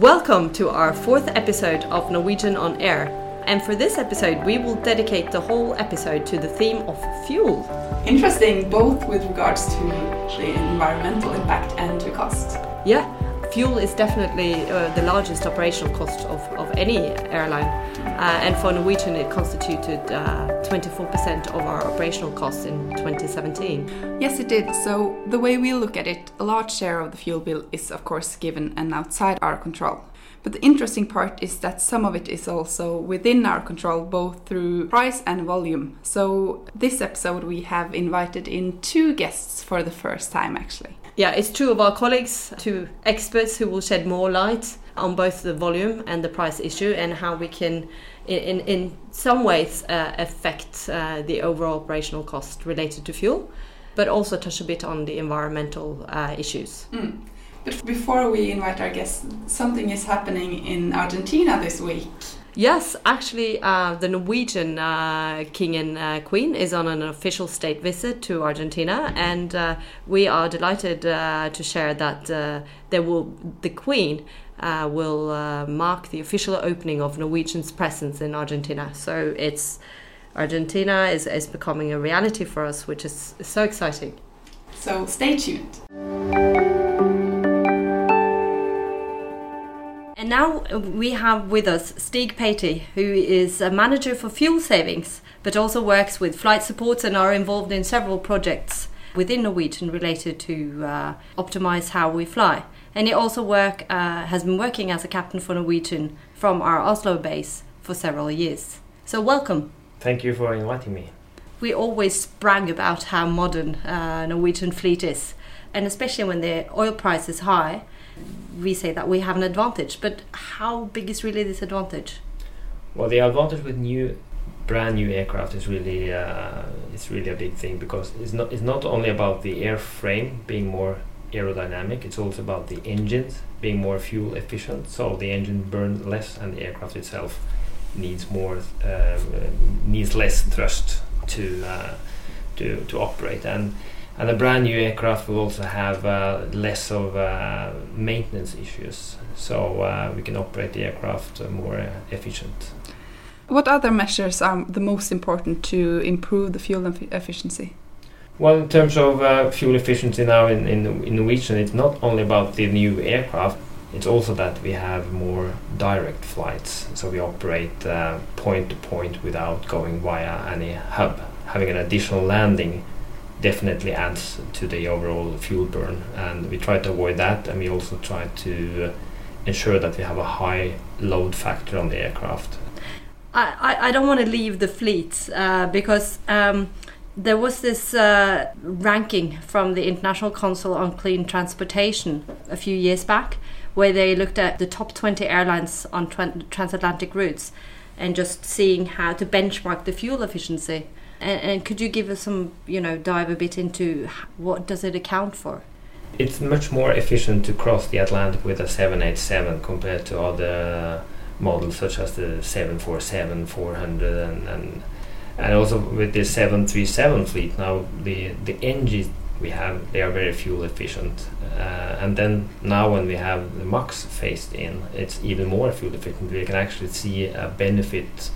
Welcome to our fourth episode of Norwegian on Air. And for this episode, we will dedicate the whole episode to the theme of fuel. Interesting, both with regards to the environmental impact and to cost. Yeah, fuel is definitely uh, the largest operational cost of, of any airline. Uh, and for Norwegian, it constituted uh, 24% of our operational costs in 2017. Yes, it did. So, the way we look at it, a large share of the fuel bill is, of course, given and outside our control. But the interesting part is that some of it is also within our control, both through price and volume. So, this episode, we have invited in two guests for the first time, actually. Yeah, it's two of our colleagues, two experts who will shed more light on both the volume and the price issue and how we can, in, in some ways, uh, affect uh, the overall operational cost related to fuel, but also touch a bit on the environmental uh, issues. Mm. But before we invite our guests, something is happening in Argentina this week. Yes, actually, uh, the Norwegian uh, king and uh, queen is on an official state visit to Argentina, and uh, we are delighted uh, to share that uh, there will the queen will mark the official opening of Norwegian's presence in Argentina. So it's Argentina is, is becoming a reality for us, which is so exciting. So stay tuned. Now we have with us Stig Patey, who is a manager for fuel savings, but also works with flight supports and are involved in several projects within Norwegian related to uh, optimize how we fly. And he also work uh, has been working as a captain for Norwegian from our Oslo base for several years. So welcome. Thank you for inviting me. We always brag about how modern uh, Norwegian fleet is, and especially when the oil price is high we say that we have an advantage. But how big is really this advantage? Well, the advantage with new, brand new aircraft is really uh, it's really a big thing because it's not it's not only about the airframe being more aerodynamic. It's also about the engines being more fuel efficient. So the engine burns less, and the aircraft itself needs more uh, needs less thrust to uh, to to operate and and a brand new aircraft will also have uh, less of uh, maintenance issues, so uh, we can operate the aircraft more efficient. What other measures are the most important to improve the fuel efficiency? Well, in terms of uh, fuel efficiency now in, in, in Norwegian, it's not only about the new aircraft, it's also that we have more direct flights. So we operate uh, point to point without going via any hub. Having an additional landing definitely adds to the overall fuel burn and we try to avoid that and we also try to ensure that we have a high load factor on the aircraft. I, I don't want to leave the fleet uh, because um, there was this uh, ranking from the International Council on Clean Transportation a few years back where they looked at the top 20 airlines on transatlantic routes and just seeing how to benchmark the fuel efficiency and, and could you give us some, you know, dive a bit into what does it account for? It's much more efficient to cross the Atlantic with a 787 compared to other models such as the 747, 400, and and, and also with the 737 fleet now the the engines we have they are very fuel efficient uh, and then now when we have the MAX phased in it's even more fuel efficient we can actually see a benefit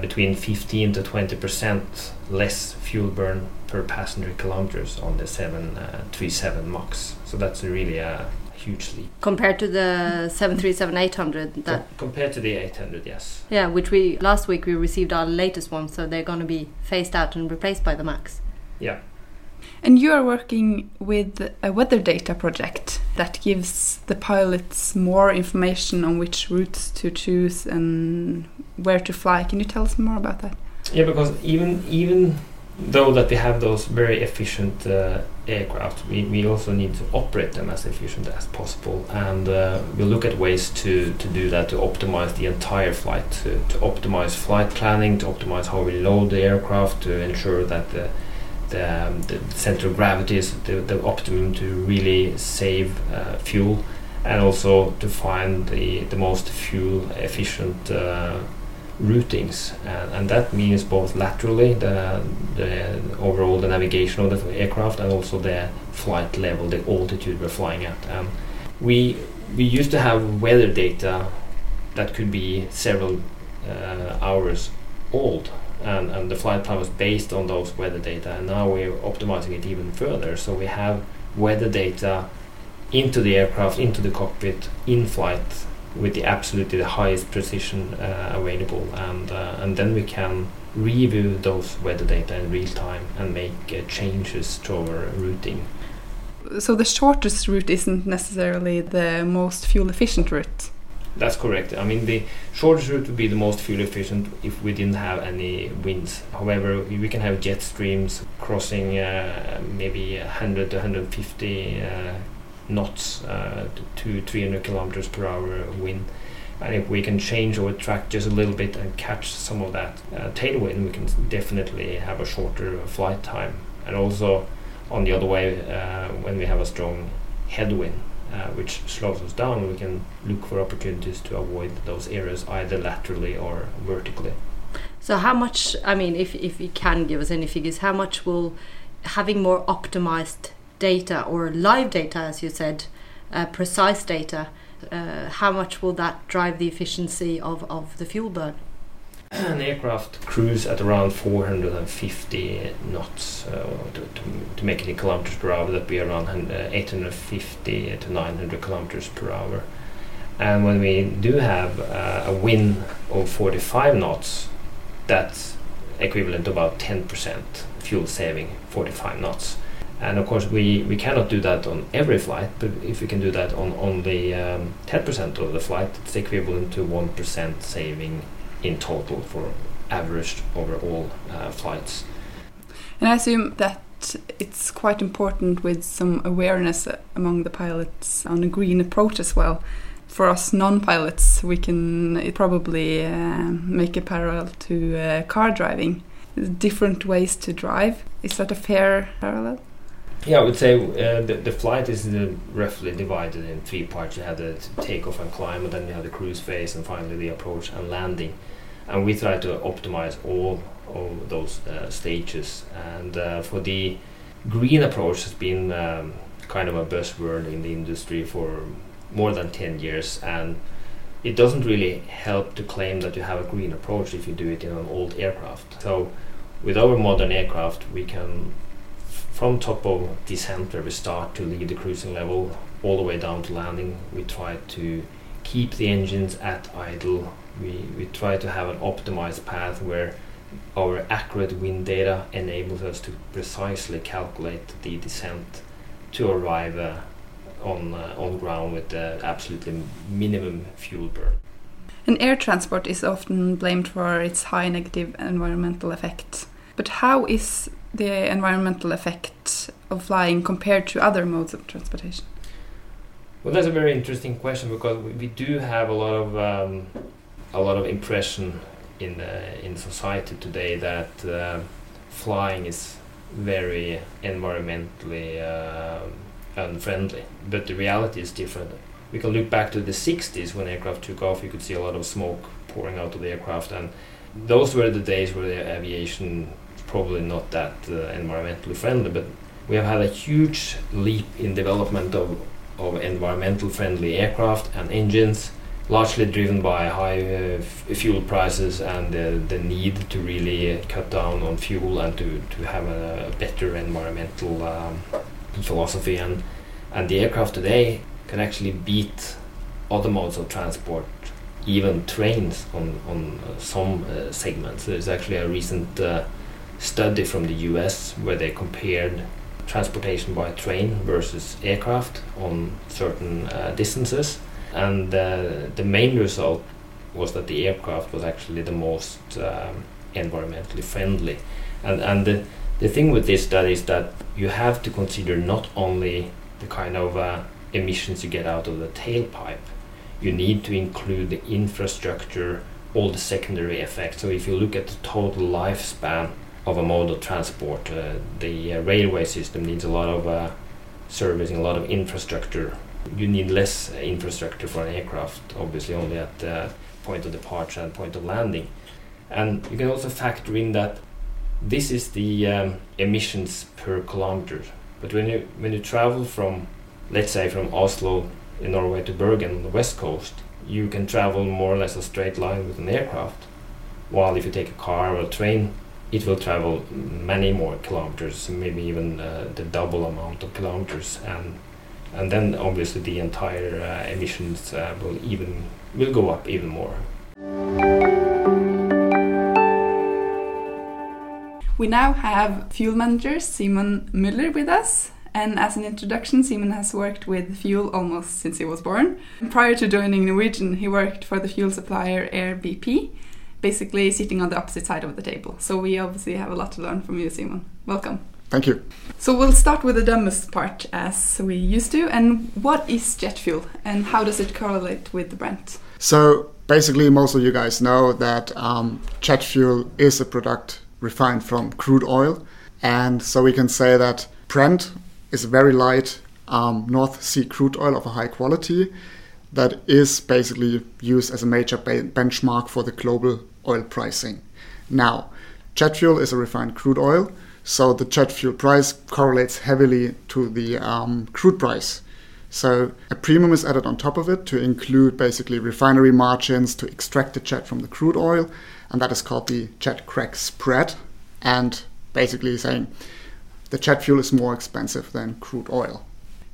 between 15 to 20 percent less fuel burn per passenger kilometers on the 737 uh, MAX. So that's really a huge leap compared to the 737-800. That Com compared to the 800, yes. Yeah, which we last week we received our latest one, so they're going to be phased out and replaced by the MAX. Yeah. And you are working with a weather data project that gives the pilots more information on which routes to choose and where to fly. Can you tell us more about that? Yeah, because even even though that we have those very efficient uh, aircraft, we, we also need to operate them as efficient as possible, and uh, we'll look at ways to, to do that to optimize the entire flight, to, to optimize flight planning, to optimize how we load the aircraft, to ensure that the the, um, the center of gravity is the, the optimum to really save uh, fuel, and also to find the the most fuel efficient uh, routings, and, and, that means both laterally the the overall the navigation of the aircraft and also the flight level, the altitude we're flying at. Um, we we used to have weather data that could be several uh, hours old, and, and the flight plan was based on those weather data. And now we're optimizing it even further. So we have weather data into the aircraft, into the cockpit, in flight, with the absolutely the highest precision uh, available, and uh, and then we can review those weather data in real time and make uh, changes to our routing. So the shortest route isn't necessarily the most fuel efficient route. That's correct. I mean, the shortest route would be the most fuel efficient if we didn't have any winds. However, we can have jet streams crossing uh, maybe 100 to 150 uh, knots uh, to 300 kilometers per hour wind. And if we can change our track just a little bit and catch some of that uh, tailwind, we can definitely have a shorter flight time. And also, on the other way, uh, when we have a strong headwind, uh, which slows us down, we can look for opportunities to avoid those areas either laterally or vertically. So, how much, I mean, if, if you can give us any figures, how much will having more optimized data or live data, as you said, uh, precise data, uh, how much will that drive the efficiency of, of the fuel burn? An aircraft cruise at around 450 knots uh, to, to, to, make it in kilometers per hour. That would be around uh, 850 to 900 kilometers per hour. And when we do have uh, a wind of 45 knots, that's equivalent to about 10% fuel saving, 45 knots. And of course, we, we cannot do that on every flight, but if we can do that on only um, 10% of the flight, it's equivalent to 1% saving in total for averaged over all uh, flights. And I assume that it's quite important with some awareness among the pilots on a green approach as well. For us non-pilots, we can probably uh, make a parallel to uh, car driving. Different ways to drive. Is that a fair parallel? Yeah, I would say uh, the, the flight is uh, roughly divided in three parts. You have the takeoff and climb, and then you have the cruise phase, and finally the approach and landing. And we try to optimize all of those uh, stages. And uh, for the green approach, has been um, kind of a buzzword in the industry for more than 10 years. And it doesn't really help to claim that you have a green approach if you do it in an old aircraft. So, with our modern aircraft, we can from top of descent where we start to leave the cruising level all the way down to landing we try to keep the engines at idle we, we try to have an optimized path where our accurate wind data enables us to precisely calculate the descent to arrive uh, on uh, on ground with the absolutely minimum fuel burn. And air transport is often blamed for its high negative environmental effect. But how is the environmental effect of flying compared to other modes of transportation? Well, that's a very interesting question because we, do have a lot of um, a lot of impression in uh, in society today that uh, flying is very environmentally uh, unfriendly, but the reality is different. We can look back to the 60s when aircraft took off. You could see a lot of smoke pouring out of the aircraft, and those were the days where the aviation probably not that uh, environmentally friendly, but we have had a huge leap in development of, of environmental friendly aircraft and engines, largely driven by high uh, fuel prices and uh, the need to really cut down on fuel and to, to have a better environmental um, philosophy. And, and the aircraft today can actually beat other modes of transport even trains on on uh, some uh, segments. There's actually a recent uh, study from the US where they compared transportation by train versus aircraft on certain uh, distances. And uh, the main result was that the aircraft was actually the most um, environmentally friendly. And, and the, the thing with this study is that you have to consider not only the kind of uh, emissions you get out of the tailpipe, you need to include the infrastructure, all the secondary effects. So if you look at the total lifespan of a mode of transport. Uh, the uh, railway system needs a lot of uh, servicing, a lot of infrastructure. You need less infrastructure for an aircraft, obviously, only at the point of departure and point of landing. And you can also factor in that this is the um, emissions per kilometer. But when you when you travel from, let's say, from Oslo in Norway to Bergen on the west coast, you can travel more or less a straight line with an aircraft. While if you take a car or a train, it will travel many more kilometers, maybe even uh, the double amount of kilometers, and and then obviously the entire uh, emissions uh, will even will go up even more. We now have fuel manager Simon Müller with us. And as an introduction, Simon has worked with fuel almost since he was born. Prior to joining Norwegian, he worked for the fuel supplier Air BP, basically sitting on the opposite side of the table. So we obviously have a lot to learn from you, Simon. Welcome. Thank you. So we'll start with the dumbest part, as we used to. And what is jet fuel, and how does it correlate with the Brent? So basically, most of you guys know that um, jet fuel is a product refined from crude oil, and so we can say that Brent is a very light um, North Sea crude oil of a high quality that is basically used as a major benchmark for the global oil pricing. Now, jet fuel is a refined crude oil, so the jet fuel price correlates heavily to the um, crude price. So a premium is added on top of it to include basically refinery margins to extract the jet from the crude oil, and that is called the jet crack spread. And basically saying the jet fuel is more expensive than crude oil.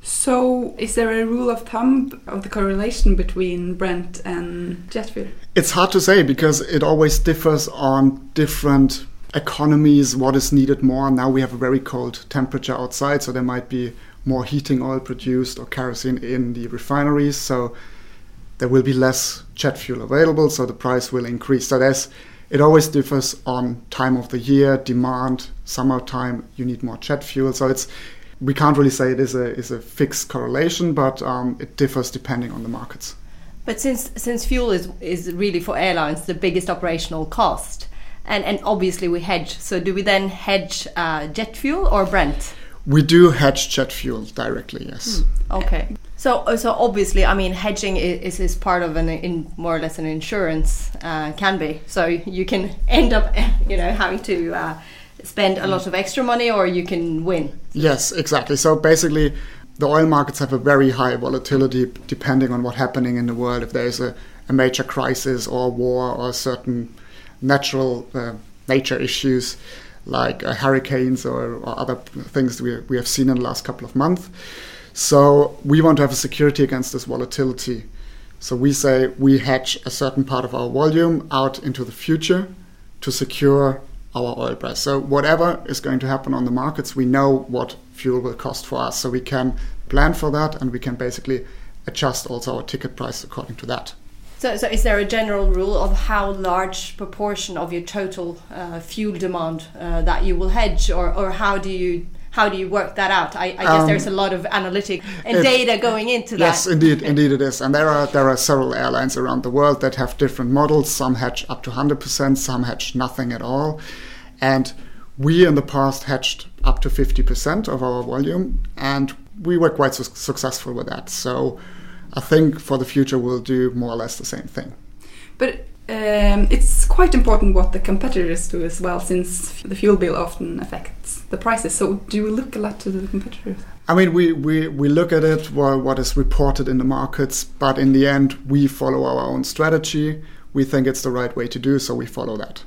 So, is there a rule of thumb of the correlation between Brent and jet fuel? It's hard to say because it always differs on different economies, what is needed more. Now we have a very cold temperature outside, so there might be more heating oil produced or kerosene in the refineries, so there will be less jet fuel available, so the price will increase. So there's it always differs on time of the year, demand. Summertime, you need more jet fuel. So it's we can't really say it is a is a fixed correlation, but um, it differs depending on the markets. But since since fuel is is really for airlines the biggest operational cost, and and obviously we hedge. So do we then hedge uh, jet fuel or Brent? We do hedge jet fuel directly. Yes. Hmm. Okay. So, so obviously, I mean, hedging is, is part of an in more or less an insurance uh, can be. So you can end up, you know, having to uh, spend a lot of extra money, or you can win. Yes, exactly. So basically, the oil markets have a very high volatility depending on what's happening in the world. If there is a, a major crisis or war or certain natural uh, nature issues like uh, hurricanes or, or, other things we, we have seen in the last couple of months. So we want to have a security against this volatility. So we say we hedge a certain part of our volume out into the future to secure our oil price. So whatever is going to happen on the markets, we know what fuel will cost for us. So we can plan for that and we can basically adjust also our ticket price according to that. So, so is there a general rule of how large proportion of your total uh, fuel demand uh, that you will hedge, or, or how do you how do you work that out? I, I guess um, there's a lot of analytic and data going into that. Yes, indeed, indeed it is. And there are there are several airlines around the world that have different models. Some hedge up to 100%, some hedge nothing at all. And we in the past hedged up to 50% of our volume, and we were quite su- successful with that. So I think for the future we'll do more or less the same thing. But um, it's quite important what the competitors do as well, since the fuel bill often affects the prices. So, do you look a lot to the competitors? I mean, we, we, we look at it, well, what is reported in the markets, but in the end, we follow our own strategy. We think it's the right way to do, so we follow that.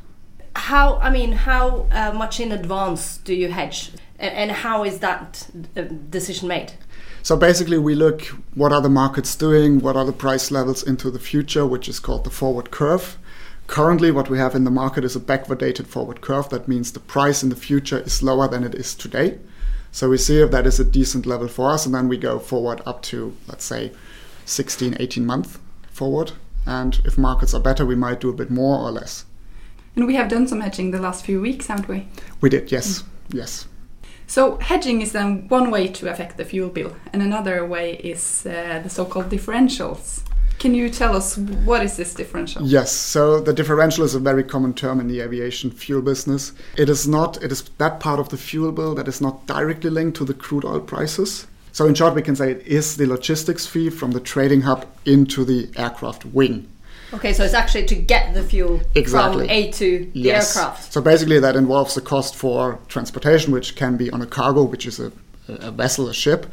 How, I mean, how uh, much in advance do you hedge? And, and how is that uh, decision made? So basically, we look what are the markets doing, what are the price levels into the future, which is called the forward curve. Currently, what we have in the market is a backwardated forward curve. That means the price in the future is lower than it is today. So we see if that is a decent level for us, and then we go forward up to, let's say, 16, 18 months forward. And if markets are better, we might do a bit more or less. And we have done some hedging the last few weeks, haven't we? We did, yes, mm. yes. So hedging is then one way to affect the fuel bill, and another way is uh, the so-called differentials. Can you tell us what is this differential? Yes, so the differential is a very common term in the aviation fuel business. It is not it is that part of the fuel bill that is not directly linked to the crude oil prices. So in short we can say it is the logistics fee from the trading hub into the aircraft wing. Okay, so it's actually to get the fuel exactly. from A to the yes. aircraft. So basically, that involves the cost for transportation, which can be on a cargo, which is a, a vessel, a ship,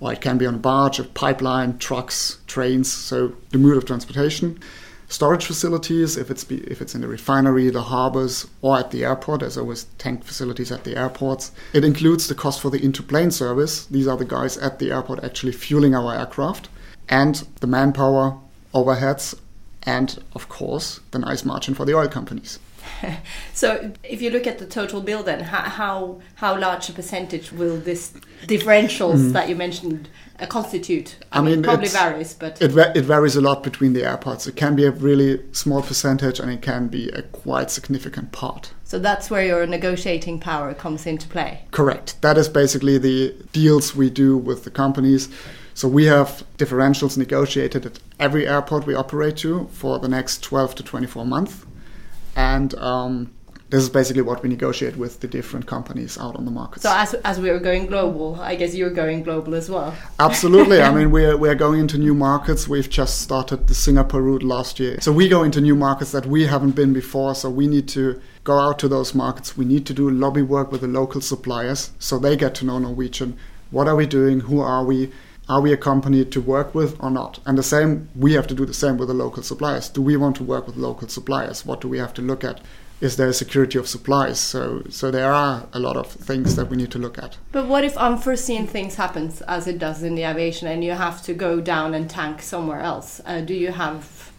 or it can be on a barge, a pipeline, trucks, trains, so the mode of transportation. Storage facilities, if it's be, if it's in the refinery, the harbors, or at the airport, there's always tank facilities at the airports. It includes the cost for the into-plane service. These are the guys at the airport actually fueling our aircraft, and the manpower, overheads, and of course the nice margin for the oil companies. so if you look at the total bill then how how large a percentage will this differentials mm. that you mentioned uh, constitute? I, I mean, mean probably varies but it, it varies a lot between the airports. It can be a really small percentage and it can be a quite significant part. So that's where your negotiating power comes into play? Correct. That is basically the deals we do with the companies so we have differentials negotiated at every airport we operate to for the next 12 to 24 months and um, this is basically what we negotiate with the different companies out on the market. So as, as we are going global, I guess you're going global as well. Absolutely. I mean, we're, we're going into new markets. We've just started the Singapore route last year. So we go into new markets that we haven't been before. So we need to go out to those markets. We need to do lobby work with the local suppliers so they get to know Norwegian. What are we doing? Who are we? Are we a company to work with or not? And the same, we have to do the same with the local suppliers. Do we want to work with local suppliers? What do we have to look at? Is there security of supplies? So, so there are a lot of things that we need to look at. But what if unforeseen things happens, as it does in the aviation, and you have to go down and tank somewhere else? Uh, do you have?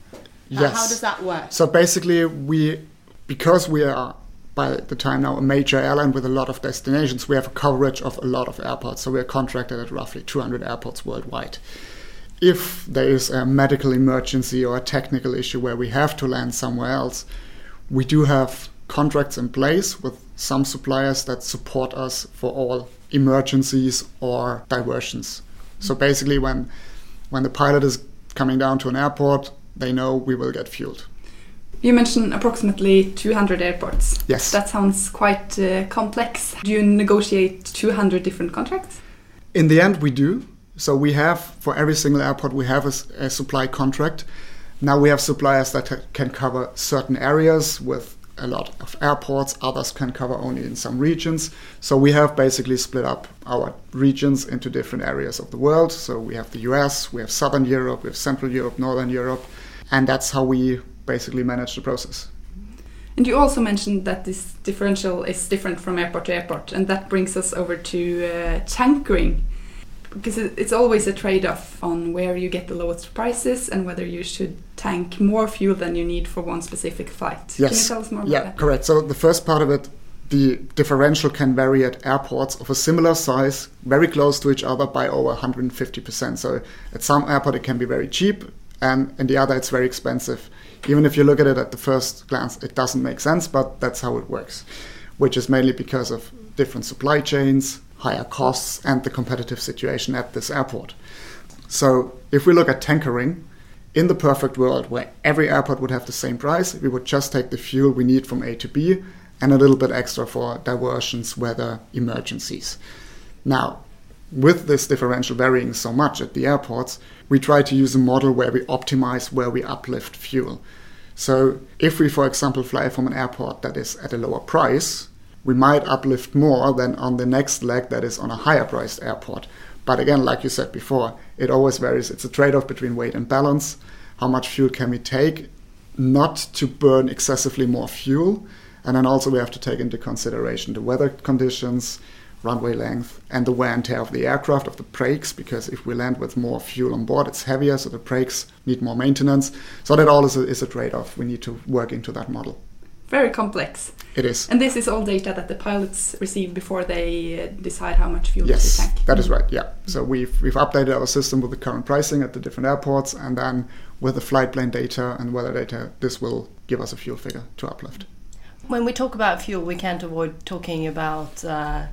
Yes. how does that work? So basically, we because we are by the time now a major airline with a lot of destinations. We have a coverage of a lot of airports, so we're contracted at roughly 200 airports worldwide. If there is a medical emergency or a technical issue where we have to land somewhere else, we do have contracts in place with some suppliers that support us for all emergencies or diversions. So basically, when when the pilot is coming down to an airport, they know we will get fueled. You mentioned approximately 200 airports. Yes. That sounds quite uh, complex. Do you negotiate 200 different contracts? In the end, we do. So we have, for every single airport, we have a, a supply contract. Now we have suppliers that can cover certain areas with a lot of airports, others can cover only in some regions. So we have basically split up our regions into different areas of the world. So we have the US, we have Southern Europe, we have Central Europe, Northern Europe, and that's how we basically manage the process. And you also mentioned that this differential is different from airport to airport, and that brings us over to uh, tankering. Because it's always a trade off on where you get the lowest prices and whether you should tank more fuel than you need for one specific flight. Yes. Can you tell us more yeah, about that? correct. So the first part of it, the differential can vary at airports of a similar size, very close to each other by over 150%. So at some airport it can be very cheap, and in the other it's very expensive even if you look at it at the first glance, it doesn't make sense, but that's how it works, which is mainly because of different supply chains, higher costs, and the competitive situation at this airport. So, if we look at tankering, in the perfect world where every airport would have the same price, we would just take the fuel we need from A to B and a little bit extra for diversions, weather, emergencies. Now, with this differential varying so much at the airports, we try to use a model where we optimize where we uplift fuel. So, if we, for example, fly from an airport that is at a lower price, we might uplift more than on the next leg that is on a higher priced airport. But again, like you said before, it always varies. It's a trade off between weight and balance. How much fuel can we take? Not to burn excessively more fuel. And then also, we have to take into consideration the weather conditions, runway length, and the wear and tear of the aircraft, of the brakes, because if we land with more fuel on board, it's heavier, so the brakes need more maintenance. So that all is a, is a trade off. We need to work into that model. Very complex. It is. And this is all data that the pilots receive before they uh, decide how much fuel yes, to tank. that is right. Yeah. So we've we've updated our system with the current pricing at the different airports, and then with the flight plan data and weather data, this will give us a fuel figure to uplift. When we talk about fuel, we can't avoid talking about uh,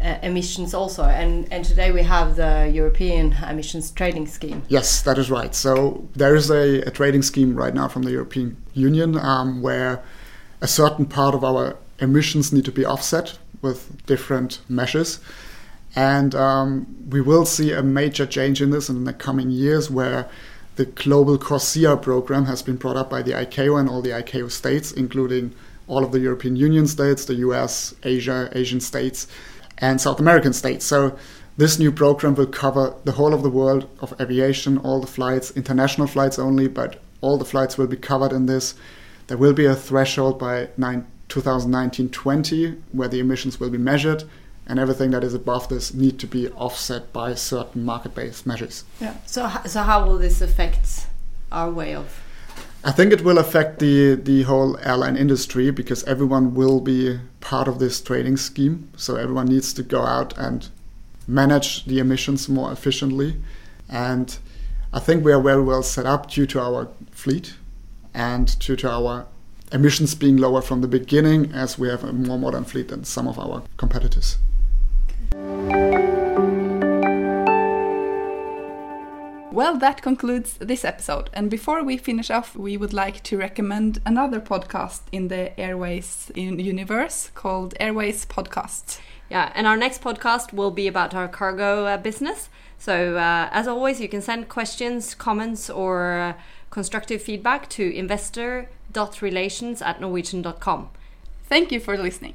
uh, emissions also. And and today we have the European emissions trading scheme. Yes that is right. So there is a, a trading scheme right now from the European Union um, where a certain part of our emissions need to be offset with different measures. And um, we will see a major change in this in the coming years where the global CORSIA program has been brought up by the ICAO and all the ICAO states including all of the European Union states the US Asia Asian states and South American states. So this new program will cover the whole of the world of aviation, all the flights, international flights only, but all the flights will be covered in this. There will be a threshold by 2019-20 where the emissions will be measured, and everything that is above this need to be offset by certain market-based measures. Yeah. So, so how will this affect our way of? I think it will affect the the whole airline industry because everyone will be part of this trading scheme. So everyone needs to go out and manage the emissions more efficiently, and I think we are very well set up due to our fleet and due to our emissions being lower from the beginning, as we have a more modern fleet than some of our competitors. Well, that concludes this episode. And before we finish off, we would like to recommend another podcast in the Airways universe called Airways Podcast. Yeah, and our next podcast will be about our cargo uh, business. So, uh, as always, you can send questions, comments, or uh, constructive feedback to investor.relations at norwegian.com. Thank you for listening.